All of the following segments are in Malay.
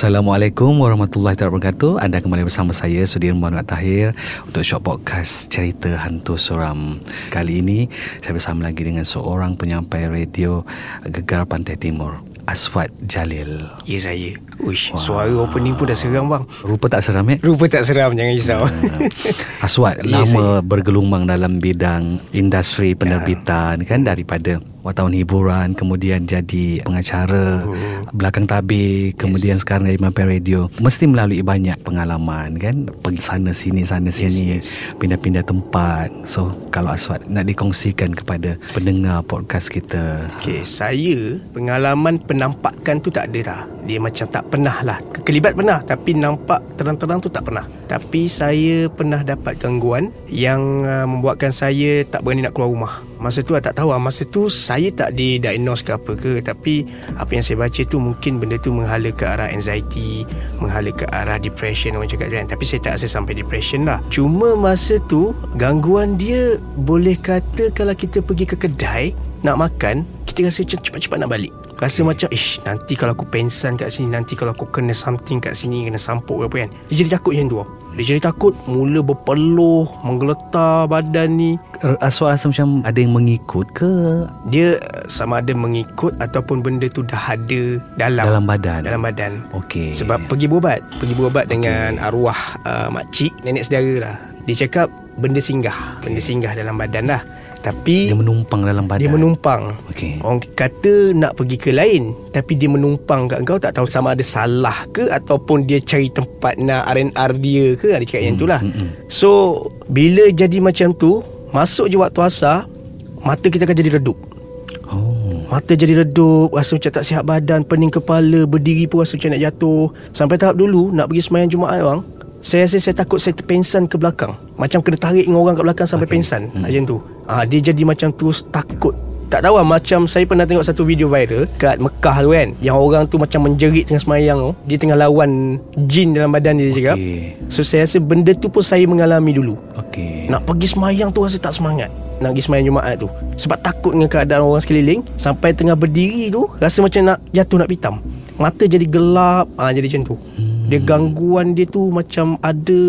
Assalamualaikum warahmatullahi wabarakatuh. Anda kembali bersama saya Sudirman Muhammad Tahir untuk short podcast cerita hantu seram. Kali ini saya bersama lagi dengan seorang penyampai radio Gegar Pantai Timur. Aswad Jalil. Ya saya. Uish, wow. suara opening pun dah seram bang. Rupa tak seram eh? Rupa tak seram, jangan risau. Uh, Aswad ya, lama saya. bergelumang dalam bidang industri penerbitan ya. kan daripada wartawan hiburan kemudian jadi pengacara hmm. belakang tabir kemudian yes. sekarang jadi mampir radio mesti melalui banyak pengalaman kan pergi sana sini sana sini yes, yes. pindah-pindah tempat so kalau Aswad nak dikongsikan kepada pendengar podcast kita okey saya pengalaman penampakan tu tak ada dah dia macam tak pernah lah kekelibat pernah tapi nampak terang-terang tu tak pernah. Tapi saya pernah dapat gangguan yang uh, membuatkan saya tak berani nak keluar rumah. Masa tu tak tahu lah. masa tu saya tak didiagnose ke apa ke. Tapi apa yang saya baca tu mungkin benda tu menghala ke arah anxiety menghala ke arah depression orang cakap kan. Tapi saya tak rasa sampai depression lah. Cuma masa tu gangguan dia boleh kata kalau kita pergi ke kedai nak makan kita rasa macam cepat-cepat nak balik Rasa macam Ish nanti kalau aku pensan kat sini Nanti kalau aku kena something kat sini Kena sampuk ke apa kan? Dia jadi takut macam tu Dia jadi takut Mula berpeluh Menggeletar badan ni. Aswad rasa macam Ada yang mengikut ke? Dia sama ada mengikut Ataupun benda tu dah ada Dalam Dalam badan. Dalam badan. Okey. Sebab pergi berubat. Pergi berubat okay. dengan arwah uh, makcik Nenek saudara lah. Dia cakap Benda singgah. Okay. Benda singgah dalam badan lah tapi dia menumpang dalam badan. Dia menumpang. Okay. Orang kata nak pergi ke lain, tapi dia menumpang kat kau tak tahu sama ada salah ke ataupun dia cari tempat nak R&R dia ke, dia cakap hmm. yang itulah. Hmm, hmm. So, bila jadi macam tu, masuk je waktu asar, mata kita akan jadi redup. Oh. Mata jadi redup, rasa macam tak sihat badan, pening kepala, berdiri pun rasa macam nak jatuh. Sampai tahap dulu nak pergi semayang Jumaat bang, saya rasa saya takut saya terpensan ke belakang. Macam kena tarik dengan orang kat belakang sampai okay. pensan hmm. Macam tu. Ha, Dia jadi macam terus takut. Tak tahu lah Macam saya pernah tengok satu video viral Kat Mekah tu kan Yang orang tu macam menjerit tengah semayang tu. Dia tengah lawan Jin dalam badan dia, dia cakap. So saya rasa benda tu pun saya mengalami dulu. Okay. Nak pergi semayang tu rasa tak semangat. Nak pergi semayang Jumaat tu. Sebab takut dengan keadaan orang sekeliling. Sampai tengah berdiri tu Rasa macam nak jatuh nak pitam. Mata jadi gelap. Ha, Jadi macam tu. Dia gangguan dia tu macam ada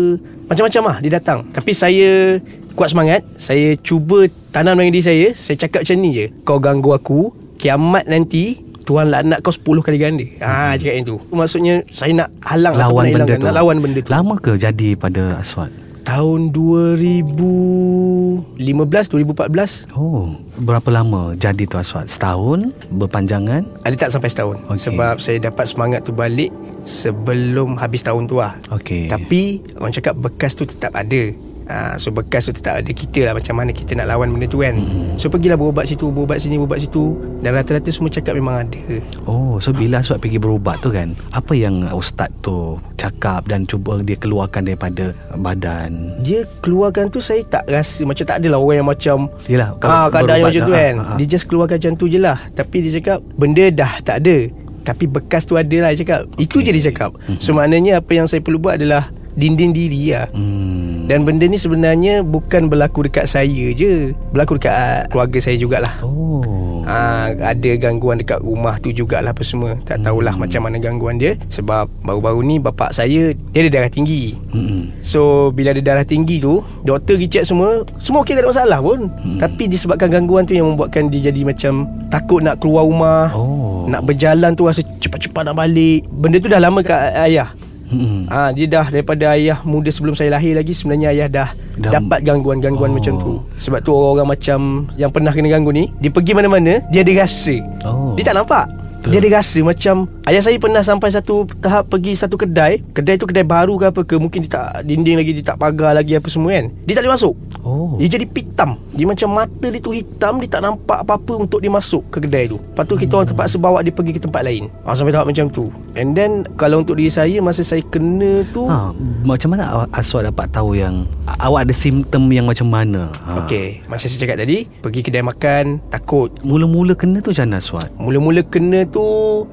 Macam-macam lah dia datang. Tapi saya kuat semangat. Saya cuba tanam dalam diri saya. Saya cakap macam ni je. Kau ganggu aku Kiamat nanti Tuhan laknat kau 10 kali ganda. Hmm. cakap yang tu. Maksudnya Saya nak halang Lawan benda tu Nak lawan benda tu. Lama ke jadi pada Aswad? Tahun 2015 2014 Oh Berapa lama jadi tu Aswad? Setahun? Berpanjangan? Ada tak sampai setahun okay. Sebab saya dapat semangat tu balik Sebelum habis tahun tu lah okay. Tapi Orang cakap bekas tu tetap ada Ha, so bekas tu tetap ada. Kita lah Macam mana kita nak lawan benda tu kan. Hmm. So pergilah berubat situ Berubat sini, berubat situ. Dan rata-rata semua cakap memang ada. Oh, so bila sebab pergi berubat tu kan Apa yang ustaz tu cakap Dan cuba dia keluarkan daripada badan? Dia keluarkan tu saya tak rasa Macam tak adalah orang yang macam Yelah ha, Keadaan macam tu kan. ha, ha. Dia just keluarkan macam tu je lah. Tapi dia cakap Benda dah tak ada. Tapi bekas tu ada lah dia cakap. Okay. Itu je dia cakap. Mm-hmm. So maknanya apa yang saya perlu buat adalah dinding diri lah Hmm. Dan benda ni sebenarnya bukan berlaku dekat saya je Berlaku dekat uh, keluarga saya jugalah Oh. Ah, ada gangguan dekat rumah tu jugalah apa semua. Tak tahulah hmm. macam mana gangguan dia sebab baru-baru ni bapak saya dia ada darah tinggi. Hmm. So bila ada darah tinggi tu, doktor pergi semua, semua okey tak ada masalah pun. Hmm. Tapi disebabkan gangguan tu yang membuatkan dia jadi macam takut nak keluar rumah. Oh. Nak berjalan tu rasa cepat-cepat nak balik. Benda tu dah lama kat ayah. Hmm. Ah dia dah daripada ayah muda sebelum saya lahir lagi sebenarnya ayah dah, Dah- dah dapat gangguan-gangguan Oh. macam tu. Sebab tu orang-orang macam yang pernah kena ganggu ni, dia pergi mana-mana dia ada rasa. Oh. Dia tak nampak. Dia ada rasa macam Ayah saya pernah sampai satu tahap Pergi satu kedai. Kedai tu kedai baru ke apa ke? Mungkin dia tak Dinding lagi Dia tak pagar lagi apa semua kan? Dia tak boleh masuk. Oh. Dia jadi pitam. Dia macam mata dia tu hitam Dia tak nampak apa-apa Untuk dia masuk ke kedai tu. Lepas tu kita orang terpaksa bawa dia pergi ke tempat lain. Ha, Sampai tahap macam tu. And then Kalau untuk diri saya Masa saya kena tu Ha, macam mana Aswad dapat tahu yang awak ada simptom yang macam mana? Ha. Okay Macam saya cakap tadi Pergi kedai makan Takut. Mula-mula kena tu macam mana Aswad? Mula-mula kena tu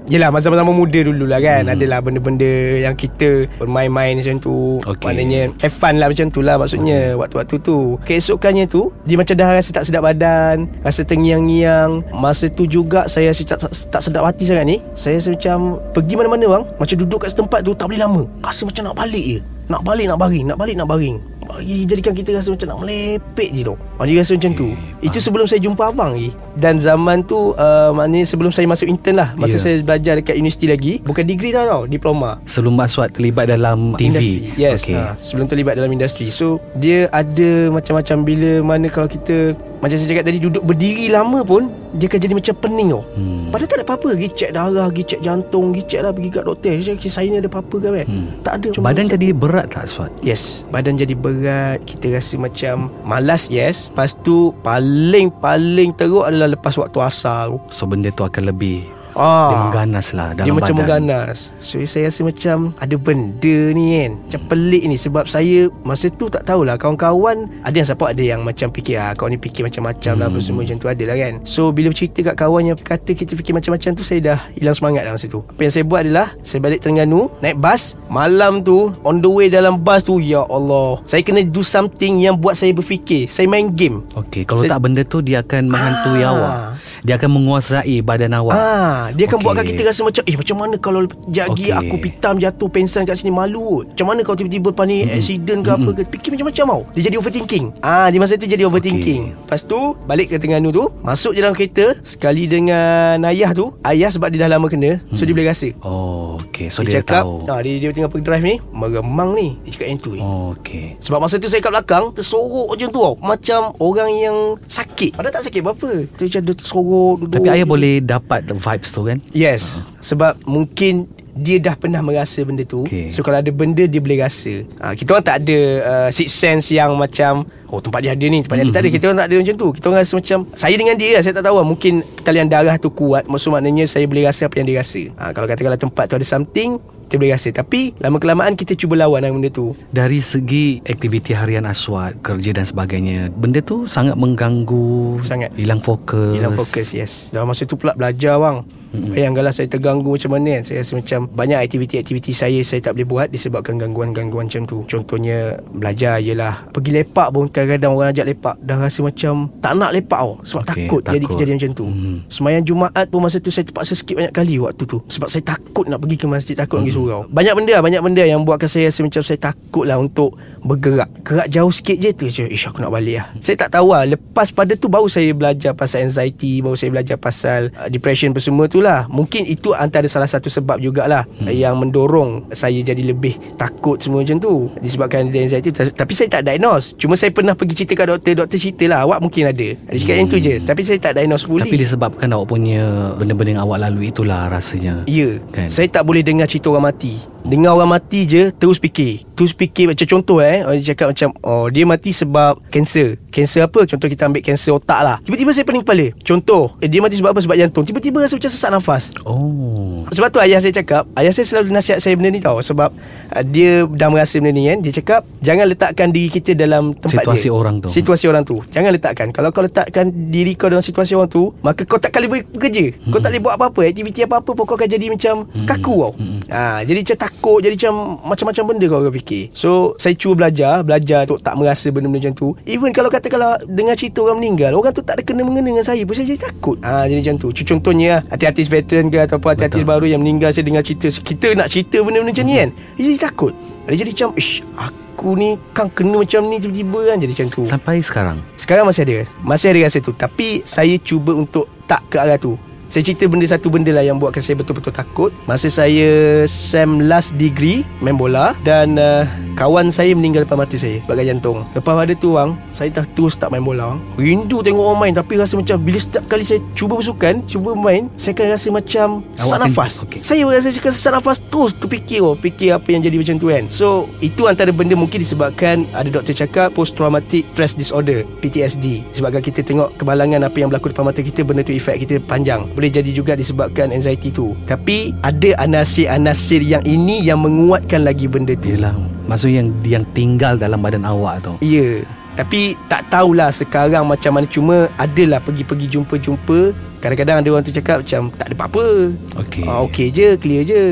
Yelah masa-masa muda dulu lah kan. Hmm. Adalah benda-benda Yang kita Bermain-main macam tu. Okey. Maknanya Have fun lah macam tu lah Maksudnya Waktu-waktu tu. Keesokannya tu Dia macam dah rasa tak sedap badan Rasa tengiang-ngiang Masa tu juga Saya rasa tak, tak sedap hati sangat ni. Saya rasa macam Pergi mana-mana bang Macam duduk kat setempat tu Tak boleh lama. Rasa macam nak balik je Nak balik nak baring Nak balik nak baring. Jadikan kita rasa macam nak melepek je tau Ah, Dia rasa macam tu. Itu sebelum saya jumpa abang lagi Dan zaman tu uh, Maknanya sebelum saya masuk intern lah. Masa Ya. saya belajar dekat universiti lagi Bukan degree tau tau. Diploma. Sebelum Aswad terlibat dalam TV. Industri. Yes okay. ha, Sebelum terlibat dalam industri. So Dia ada macam-macam Bila mana kalau kita Macam saya cakap tadi Duduk berdiri lama pun Dia akan jadi macam pening tau. Hmm. Padahal tak ada apa-apa. Pergi cek darah Pergi cek jantung Pergi cek lah Pergi kat doktor. Saya saya ni ada apa-apa ke kan Hmm. Tak ada. Cuma Badan jadi berat tak Aswad? Yes. Badan jadi berat. Kita rasa macam Malas yes. Lepas tu Paling-paling teruk adalah Lepas waktu asar tu. So benda tu akan lebih Ah. Dia mengganas lah dalam Dia macam badan. mengganas So saya rasa macam Ada benda ni kan Macam pelik ni Sebab saya Masa tu tak tahulah Kawan-kawan Ada yang support Ada yang macam fikir ah, Kau ni fikir macam-macam lah Apa semua macam tu ada lah kan So bila bercerita kat kawan Yang kata kita fikir macam-macam tu Saya dah hilang semangat dah masa tu Apa yang saya buat adalah Saya balik Terengganu Naik bas Malam tu On the way dalam bas tu Ya Allah Saya kena do something Yang buat saya berfikir Saya main game Okey, kalau Saya- tak benda tu dia akan menghantui Ah. awak. Dia akan menguasai badan awak. Ah, dia akan okay. buatkan kita rasa macam eh macam mana kalau jagi okay. aku pitam jatuh pensan kat sini malu. Macam mana kalau tiba-tiba ni mm-hmm. accident ke apa ke fikir macam-macam tau. Dia jadi overthinking. Ah, di masa tu jadi overthinking. Okay. Lepas tu balik ke Terengganu tu, masuk je dalam kereta sekali dengan ayah tu. Ayah sebab dia dah lama kena, so dia boleh rasa. Oh, okey. So dia, dia, cakap, tahu. ah, dia, dia tengah pergi drive ni, meremang ni. Dia cakap yang tu. ni. Oh, okey. Sebab masa tu saya kat belakang Tersorok macam tu tau Macam orang yang sakit Padahal tak sakit apa-apa Tu macam dia tersorok duduk, Tapi ayah boleh dapat vibes tu kan? Yes. Sebab mungkin dia dah pernah merasa benda tu. Okey. So kalau ada benda Dia boleh rasa. Ha, Kita orang tak ada uh, Sixth sense yang macam Oh tempat dia ada ni Tempat dia ada tak ada. Kita orang tak ada macam tu. Kita orang rasa macam Saya dengan dia lah Saya tak tahu lah. Mungkin talian darah tu kuat. Maksud maknanya Saya boleh rasa apa yang dia rasa. Ha, Kalau katakanlah tempat tu ada something Kita boleh rasa. Tapi Lama kelamaan kita cuba lawan dengan benda tu. Dari segi aktiviti harian Aswad, kerja dan sebagainya, benda tu sangat mengganggu, Sangat. hilang fokus. Hilang fokus yes. Dalam masa tu pula belajar bang mm-hmm. Bayangkanlah saya terganggu macam mana kan? Saya rasa macam Banyak aktiviti-aktiviti saya Saya tak boleh buat Disebabkan gangguan-gangguan macam tu. Contohnya Belajar je lah Pergi lepak pun Kadang-kadang orang ajak lepak Dah rasa macam Tak nak lepak tau. Sebab Okey, takut, Jadi takut. kejadian macam tu. Mhm. Semayang Jumaat pun Masa tu saya terpaksa skip banyak kali Waktu tu. Sebab saya takut nak pergi ke masjid Takut nak pergi surau. Banyak benda Banyak benda yang buatkan saya rasa macam Saya takut lah untuk Bergerak. Gerak jauh sikit je tu. Je Ish aku nak balik lah. Saya tak tahu lah. Lepas pada tu Baru saya belajar pasal anxiety Baru saya belajar pasal uh, Depression apa semua tu lah Mungkin itu antara salah satu sebab jugalah hmm. Yang mendorong Saya jadi lebih Takut semua macam tu. Disebabkan ada anxiety. Ta- Tapi saya tak diagnose. Cuma saya pernah pergi cerita kat doktor. Doktor cerita lah Awak mungkin ada. Dia cakap yang tu je. Tapi saya tak diagnose fully. Tapi disebabkan awak punya benda-benda yang awak lalui itulah rasanya. Ya. Kan? Saya tak boleh dengar cerita orang mati. Dengar orang mati je Terus fikir. Terus fikir Macam contoh eh. Orang cakap macam Oh dia mati sebab Kanser Kanser apa? Contoh kita ambil kanser otak lah. Tiba-tiba saya pening kepala. Contoh eh, Dia mati sebab apa? Sebab jantung. Tiba-tiba rasa macam sesak sesak nafas. Oh. sebab tu ayah saya cakap Ayah saya selalu nasihat saya benda ni tau. Sebab uh, Dia dah merasa benda ni kan Dia cakap Jangan letakkan diri kita dalam tempat Situasi dia. orang tu. Situasi orang tu. Jangan letakkan. Kalau kau letakkan diri kau dalam situasi orang tu Maka kau tak boleh bekerja. Hmm. Kau tak boleh buat apa-apa. Aktiviti apa-apa pun kau akan jadi macam Kaku tau. Ha, Jadi macam takut Jadi macam Macam-macam benda kau akan fikir. So saya cuba belajar Belajar untuk tak merasa benda-benda macam tu. Even kalau kata Kalau dengar cerita orang meninggal Orang tu tak ada kena-mengena dengan saya pun Saya jadi takut. Ha, Jadi macam tu. Contohnya Artis-artis veteran ke Ataupun artis-artis baru yang meninggal Saya dengar cerita Kita nak cerita benda-benda macam ni kan Dia jadi takut. Dia jadi macam Ish Aku ni kan kena macam ni tiba-tiba kan Jadi macam tu. Sampai sekarang. Sekarang masih ada Masih ada rasa tu. Tapi saya cuba untuk Tak ke arah tu saya cerita benda satu benda lah yang buatkan saya betul-betul takut. Masa saya SEM last degree main bola Dan uh, kawan saya meninggal depan mata saya Bagai jantung. Lepas pada tu bang Saya dah terus tak main bola. Bang Rindu tengok orang main Tapi rasa macam Bila setiap kali saya cuba bersukan Cuba main Saya akan rasa macam Sesak nafas. okey. Saya rasa cakap sesak nafas Terus terfikir oh, Fikir apa yang jadi macam tu kan. So itu antara benda mungkin disebabkan Ada doktor cakap Post traumatic stress disorder PTSD Sebabkan kita tengok Kebalangan apa yang berlaku depan mata kita Benda tu efek kita panjang Boleh jadi juga disebabkan anxiety tu. Tapi ada anasir-anasir yang ini Yang menguatkan lagi benda tu. Yelah. Maksudnya yang yang tinggal dalam badan awak tu. Ya Tapi tak tahulah sekarang macam mana. Cuma adalah pergi-pergi jumpa-jumpa. Kadang-kadang ada orang tu cakap macam Tak ada apa-apa. Okey. ah, Okey je Clear je.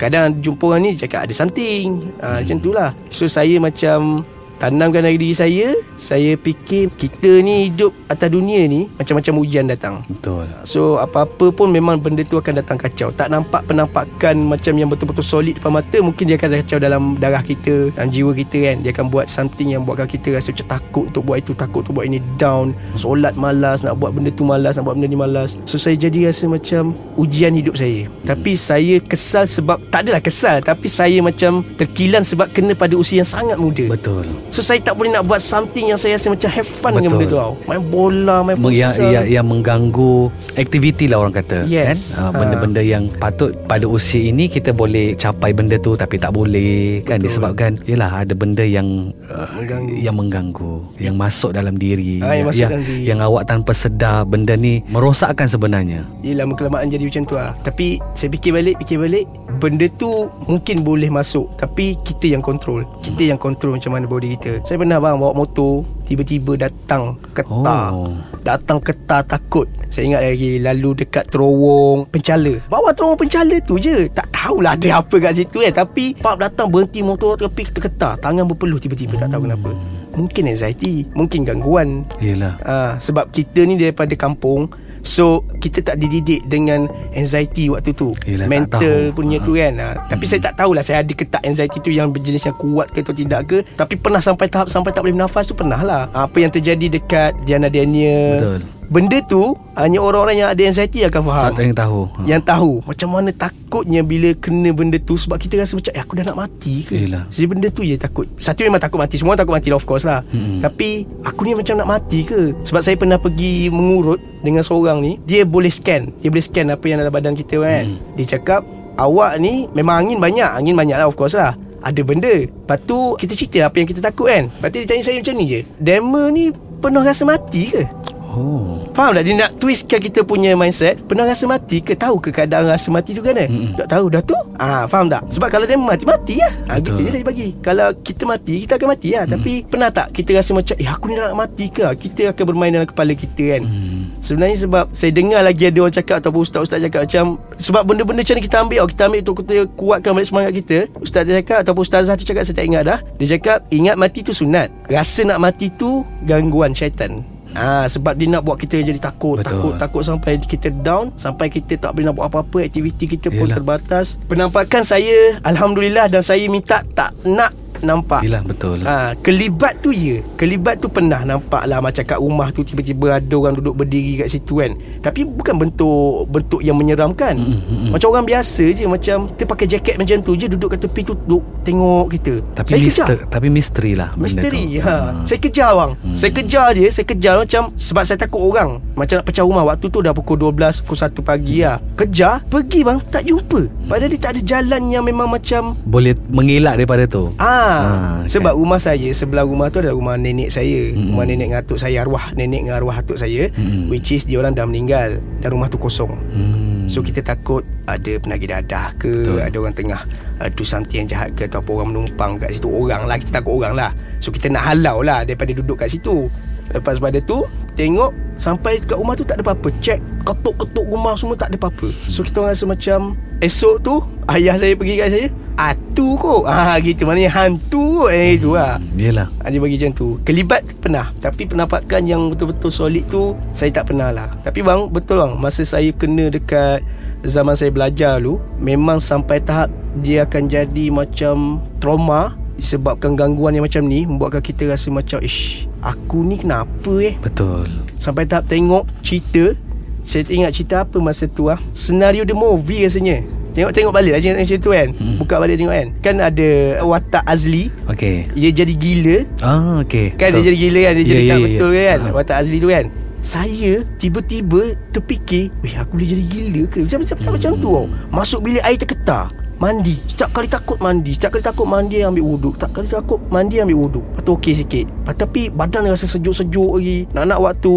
Kadang jumpa orang ni Cakap ada something. Ah, Macam tu lah. So saya macam Tanamkan dari diri saya Saya fikir Kita ni hidup atas dunia ni Macam-macam ujian datang. Betul. So apa-apa pun memang benda tu akan datang kacau. Tak nampak penampakan macam yang betul-betul solid depan mata Mungkin dia akan kacau dalam darah kita Dan jiwa kita kan. Dia akan buat something yang buatkan kita rasa macam takut untuk buat itu Takut untuk buat ini down. Solat malas Nak buat benda tu malas Nak buat benda ni malas. So saya jadi rasa macam ujian hidup saya. Tapi saya kesal sebab Tak adalah kesal Tapi saya macam terkilan sebab kena pada usia yang sangat muda. Betul. So saya tak boleh nak buat something yang saya rasa macam have fun dengan Betul. benda tu tau Main bola, main yang, futsal yang, yang mengganggu aktiviti lah orang kata Yes. kan Ah, Ha. benda-benda yang patut pada usia ini kita boleh capai benda tu tapi tak boleh kan Betul. disebabkan yalah ada benda yang uh, Mengganggu. yang mengganggu yang masuk dalam diri Ah, yang masuk yang, dalam diri. yang awak tanpa sedar benda ni merosakkan sebenarnya Yelah kelamaan jadi macam tu lah Tapi saya fikir balik Fikir balik Benda tu Mungkin boleh masuk Tapi kita yang kontrol Kita yang kontrol Macam mana body kita Saya pernah bang Bawa motor Tiba-tiba datang Ketar. Oh. Datang ketar takut. Saya ingat lagi Lalu dekat terowong Pencala. Bawa terowong pencala tu je. Tak tahulah ada apa kat situ kan Tapi Pap datang berhenti motor Tapi terketar. Tangan berpeluh tiba-tiba Tak tahu kenapa. Mungkin anxiety Mungkin gangguan. Yalah Ah, sebab kita ni daripada kampung So kita tak dididik dengan anxiety waktu tu. Yelah, Mental punya tu kan. Ha. Tapi saya tak tahulah Saya ada ke tak anxiety tu Yang berjenis yang kuat ke atau tidak ke. Tapi pernah sampai tahap Sampai tak boleh bernafas tu Pernah lah Apa yang terjadi dekat Diana Daniel Betul. Benda tu Hanya orang-orang yang ada anxiety akan faham. Siapa yang tahu? Ha. yang tahu Macam mana takutnya Bila kena benda tu Sebab kita rasa macam Eh aku dah nak mati ke? Yelah. Jadi benda tu je takut. Satu memang takut mati. Semua takut mati lah of course lah. Mm-mm. Tapi Aku ni macam nak mati ke? Sebab saya pernah pergi Mengurut Dengan seorang ni Dia boleh scan. Dia boleh scan apa yang dalam badan kita kan. Mm. Dia cakap Awak ni Memang angin banyak. Angin banyak lah of course lah. Ada benda. Lepas tu Kita cerita apa yang kita takut kan. Lepas tu dia tanya saya macam ni je. Dema ni Pernah rasa mati ke Oh. Faham tak? Dia nak twistkan kita punya mindset Pernah rasa mati ke? Tahu ke keadaan rasa mati tu kan? Eh? Mm-mm. Tak tahu dah tu? Ah, Faham tak? Sebab kalau dia mati Mati lah. Ah, Gitu je dia bagi. Kalau kita mati Kita akan mati lah. Tapi pernah tak Kita rasa macam Eh aku ni nak mati ke? Kita akan bermain dalam kepala kita kan? Hmm. Sebenarnya sebab Saya dengar lagi ada orang cakap Ataupun ustaz-ustaz cakap macam Sebab benda-benda macam ni kita ambil oh, Kita ambil untuk kita kuatkan balik semangat kita. Ustaz cakap Ataupun ustazah tu cakap Saya tak ingat dah. Dia cakap Ingat mati tu sunat. Rasa nak mati tu Gangguan syaitan Ah sebab dia nak buat kita jadi takut, Betul. takut, takut sampai kita down, sampai kita tak boleh nak buat apa-apa, aktiviti kita pun Yelah. terbatas. Penampakan saya alhamdulillah dan saya minta tak nak nampak. Yelah betul Ha, kelibat tu ya Kelibat tu pernah nampak lah Macam kat rumah tu Tiba-tiba ada orang duduk berdiri kat situ kan Tapi bukan bentuk Bentuk yang menyeramkan Mm, mm, mm. Macam orang biasa je Macam kita pakai jaket macam tu je Duduk kat tepi tu Duduk tengok kita Tapi Saya mister, kejar Tapi misteri lah Misteri ha. Hmm. Saya kejar bang Hmm. hmm. Saya kejar dia Saya kejar macam Sebab saya takut orang Macam nak pecah rumah Waktu tu dah pukul 12 Pukul 1 pagi lah Kejar Pergi bang Tak jumpa Padahal dia tak ada jalan yang memang macam Boleh mengelak daripada tu Ah, Ah, sebab rumah saya sebelah rumah tu adalah rumah nenek saya. Mm-mm. Rumah nenek dengan atuk saya, arwah nenek dengan arwah atuk saya Mm-mm. which is dia orang dah meninggal dan rumah tu kosong. hmm. So kita takut ada penagih dadah ke Betul. Ada orang tengah uh, do something yang jahat ke Ataupun orang menumpang kat situ Orang lah Kita takut orang lah So kita nak halau lah Daripada duduk kat situ Lepas pada tu Tengok Sampai kat rumah tu tak ada apa-apa. Check Ketuk-ketuk rumah semua tak ada apa-apa. So kita rasa macam Esok tu Ayah saya pergi kat saya Atu kot. Ah, Gitu. Maknanya hantu kot. Eh itu lah. Yelah. Ah, Dia bagi macam tu. Kelibat pernah. Tapi penampakan yang betul-betul solid tu Saya tak pernah lah. Tapi bang Betul bang Masa saya kena dekat Zaman saya belajar dulu Memang sampai tahap Dia akan jadi macam Trauma Disebabkan gangguan yang macam ni Membuatkan kita rasa macam Ish Aku ni kenapa eh? Betul. Sampai tahap tengok cerita. Saya ingat cerita apa masa tu ah. Senario the movie rasanya. Tengok-tengok balik lah macam tu kan? Hmm. Buka balik tengok kan? Kan ada watak Azli. Okay Dia jadi gila. Ah okay Kan dia jadi gila kan? Dia jadi ya, tak ya, betul ya. kan? Ah. Watak Azli tu kan? Saya tiba-tiba terfikir Weh aku boleh jadi gila ke? Macam, macam, Hmm. macam tu tau. Masuk bilik air terketar Mandi. Setiap kali takut mandi. Setiap kali takut mandi ambil wuduk. Setiap kali takut mandi ambil wuduk. Lepas tu okey sikit. Lepas Tapi badan rasa sejuk-sejuk lagi. Nak-nak waktu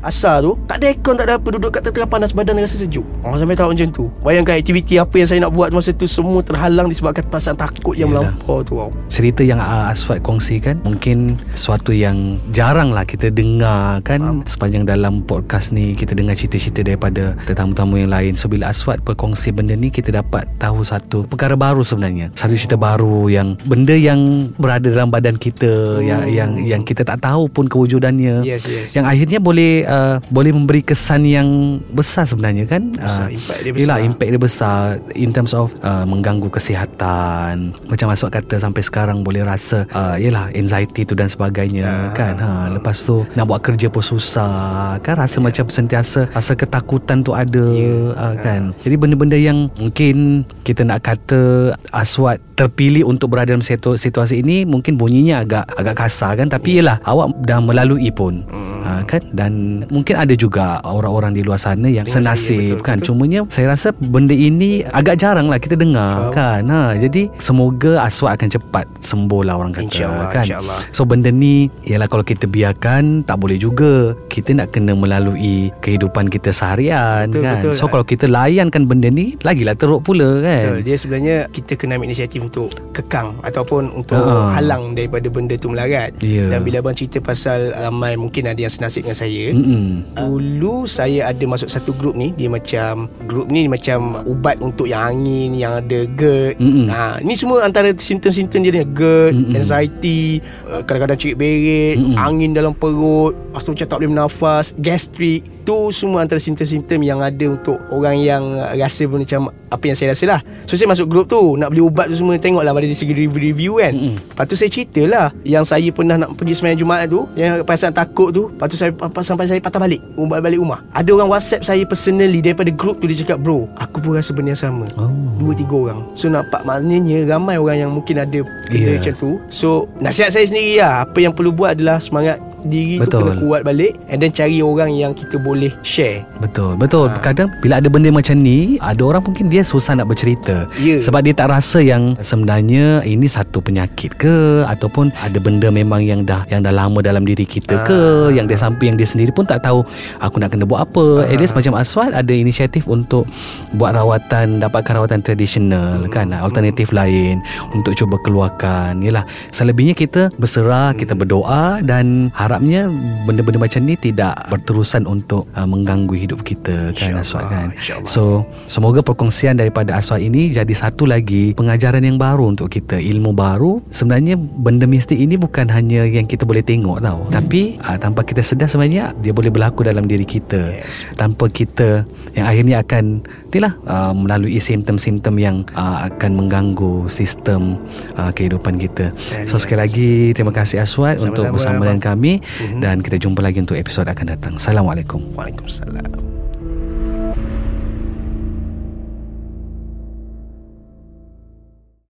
Asar tu Tak ada aircon tak ada apa. Duduk kat tengah panas Badan rasa sejuk. Orang sampai tahu macam tu. Bayangkan aktiviti apa yang saya nak buat Masa tu semua terhalang Disebabkan perasaan takut yang melampau tu tau cerita yang uh, Aswad kongsikan mungkin suatu yang jarang lah kita dengar kan? Faham. sepanjang dalam podcast ni kita dengar cerita-cerita daripada tetamu-tamu yang lain. So bila Aswad berkongsi benda ni kita dapat tahu satu perkara baru sebenarnya. Satu cerita baru yang benda yang berada dalam badan kita yang Hmm. yang yang kita tak tahu pun kewujudannya Yes yes. yang akhirnya boleh uh, boleh memberi kesan yang besar sebenarnya kan? Besar, Ah, impact dia besar. impact dia besar in terms of uh, mengganggu kesihatan. Macam Aswad kata sampai sekarang boleh rasa uh, yelah anxiety tu dan sebagainya Ah. kan? Ha lepas tu nak buat kerja pun susah kan? Rasa macam sentiasa rasa ketakutan tu ada Ya. uh, kan? Jadi benda-benda yang mungkin kita nak kata Aswad terpilih untuk berada dalam situ, situasi ini mungkin bunyinya agak agak kasar kan tapi yelah awak dah melalui pun Hmm. ha, kan dan mungkin ada juga orang-orang di luar sana yang Dengan saya, senasib betul, kan betul. cumanya saya rasa benda ini agak jarang lah kita dengar Faham. kan ha, jadi semoga Aswad akan cepat sembuh lah orang kata InsyaAllah, kan insyaAllah. so benda ni ialah kalau kita biarkan tak boleh juga kita nak kena melalui kehidupan kita seharian Betul, kan betul. so kalau kita layankan benda ni lagilah teruk pula kan Betul. Dia sebenarnya kita kena ambil inisiatif untuk kekang ataupun untuk Ha. halang daripada benda tu melarat. Ya. Dan bila abang cerita pasal ramai mungkin ada yang senasib dengan saya. Mm-mm. Dulu saya ada masuk satu grup ni Dia macam Grup ni macam Ubat untuk yang angin Yang ada GERD Mm-mm. ha, Ni semua antara simptom-simptom dia ni GERD Mm-mm. Anxiety uh, Kadang-kadang cerit berit Mm-mm. Angin dalam perut Lepas tu macam tak boleh bernafas Gastrik Tu semua antara simptom-simptom yang ada untuk Orang yang rasa macam Apa yang saya rasa lah So saya masuk grup tu Nak beli ubat tu semua Tengoklah pada dari segi review-review kan Mm-mm. Lepas tu saya ceritalah Yang saya pernah nak pergi sembahyang Jumaat tu Yang perasaan takut tu Lepas tu saya sampai saya patah balik Balik balik rumah Ada orang whatsapp saya personally Daripada grup tu Dia cakap bro Aku pun rasa benda yang sama Oh. Dua tiga orang So nampak maknanya Ramai orang yang mungkin ada Benda Yeah. macam tu So nasihat saya sendiri lah Apa yang perlu buat adalah Semangat diri Betul. tu kena kuat balik And then cari orang yang kita boleh share Betul Betul Ha. Kadang bila ada benda macam ni Ada orang mungkin dia susah nak bercerita Ya. Sebab dia tak rasa yang Sebenarnya Ini satu penyakit ke Ataupun ada benda memang yang dah Yang dah lama dalam diri kita ke Ah. Yang dia sampai Yang dia sendiri pun tak tahu Aku nak kena buat apa At least macam Aswad Ada inisiatif untuk Buat rawatan Dapatkan rawatan tradisional Kan Alternatif lain Untuk cuba keluarkan Yelah Selebihnya kita Berserah Kita berdoa Dan harapnya Benda-benda macam ni Tidak berterusan untuk uh, Mengganggu hidup kita Kan InsyaAllah, Aswad kan. So Semoga perkongsian daripada Aswad ini Jadi satu lagi Pengajaran yang baru untuk kita Ilmu baru Sebenarnya Benda mistik ini Bukan hanya yang kita boleh tengok tau Tapi uh, Tanpa kita sedar sebenarnya Dia boleh berlaku dalam diri kita Yes. Tanpa kita Yang akhirnya akan Itulah uh, Melalui simptom-simptom yang uh, Akan mengganggu Sistem uh, Kehidupan kita. So sekali lagi Terima kasih Aswad Untuk Sama-sama, bersama Abang. dengan kami Mhm. Dan kita jumpa lagi untuk episod akan datang Assalamualaikum Waalaikumsalam